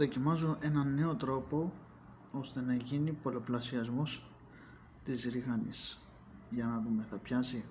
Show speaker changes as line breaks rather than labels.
δοκιμάζω έναν νέο τρόπο ώστε να γίνει πολλαπλασιασμός της ρίγανης για να δούμε θα πιάσει;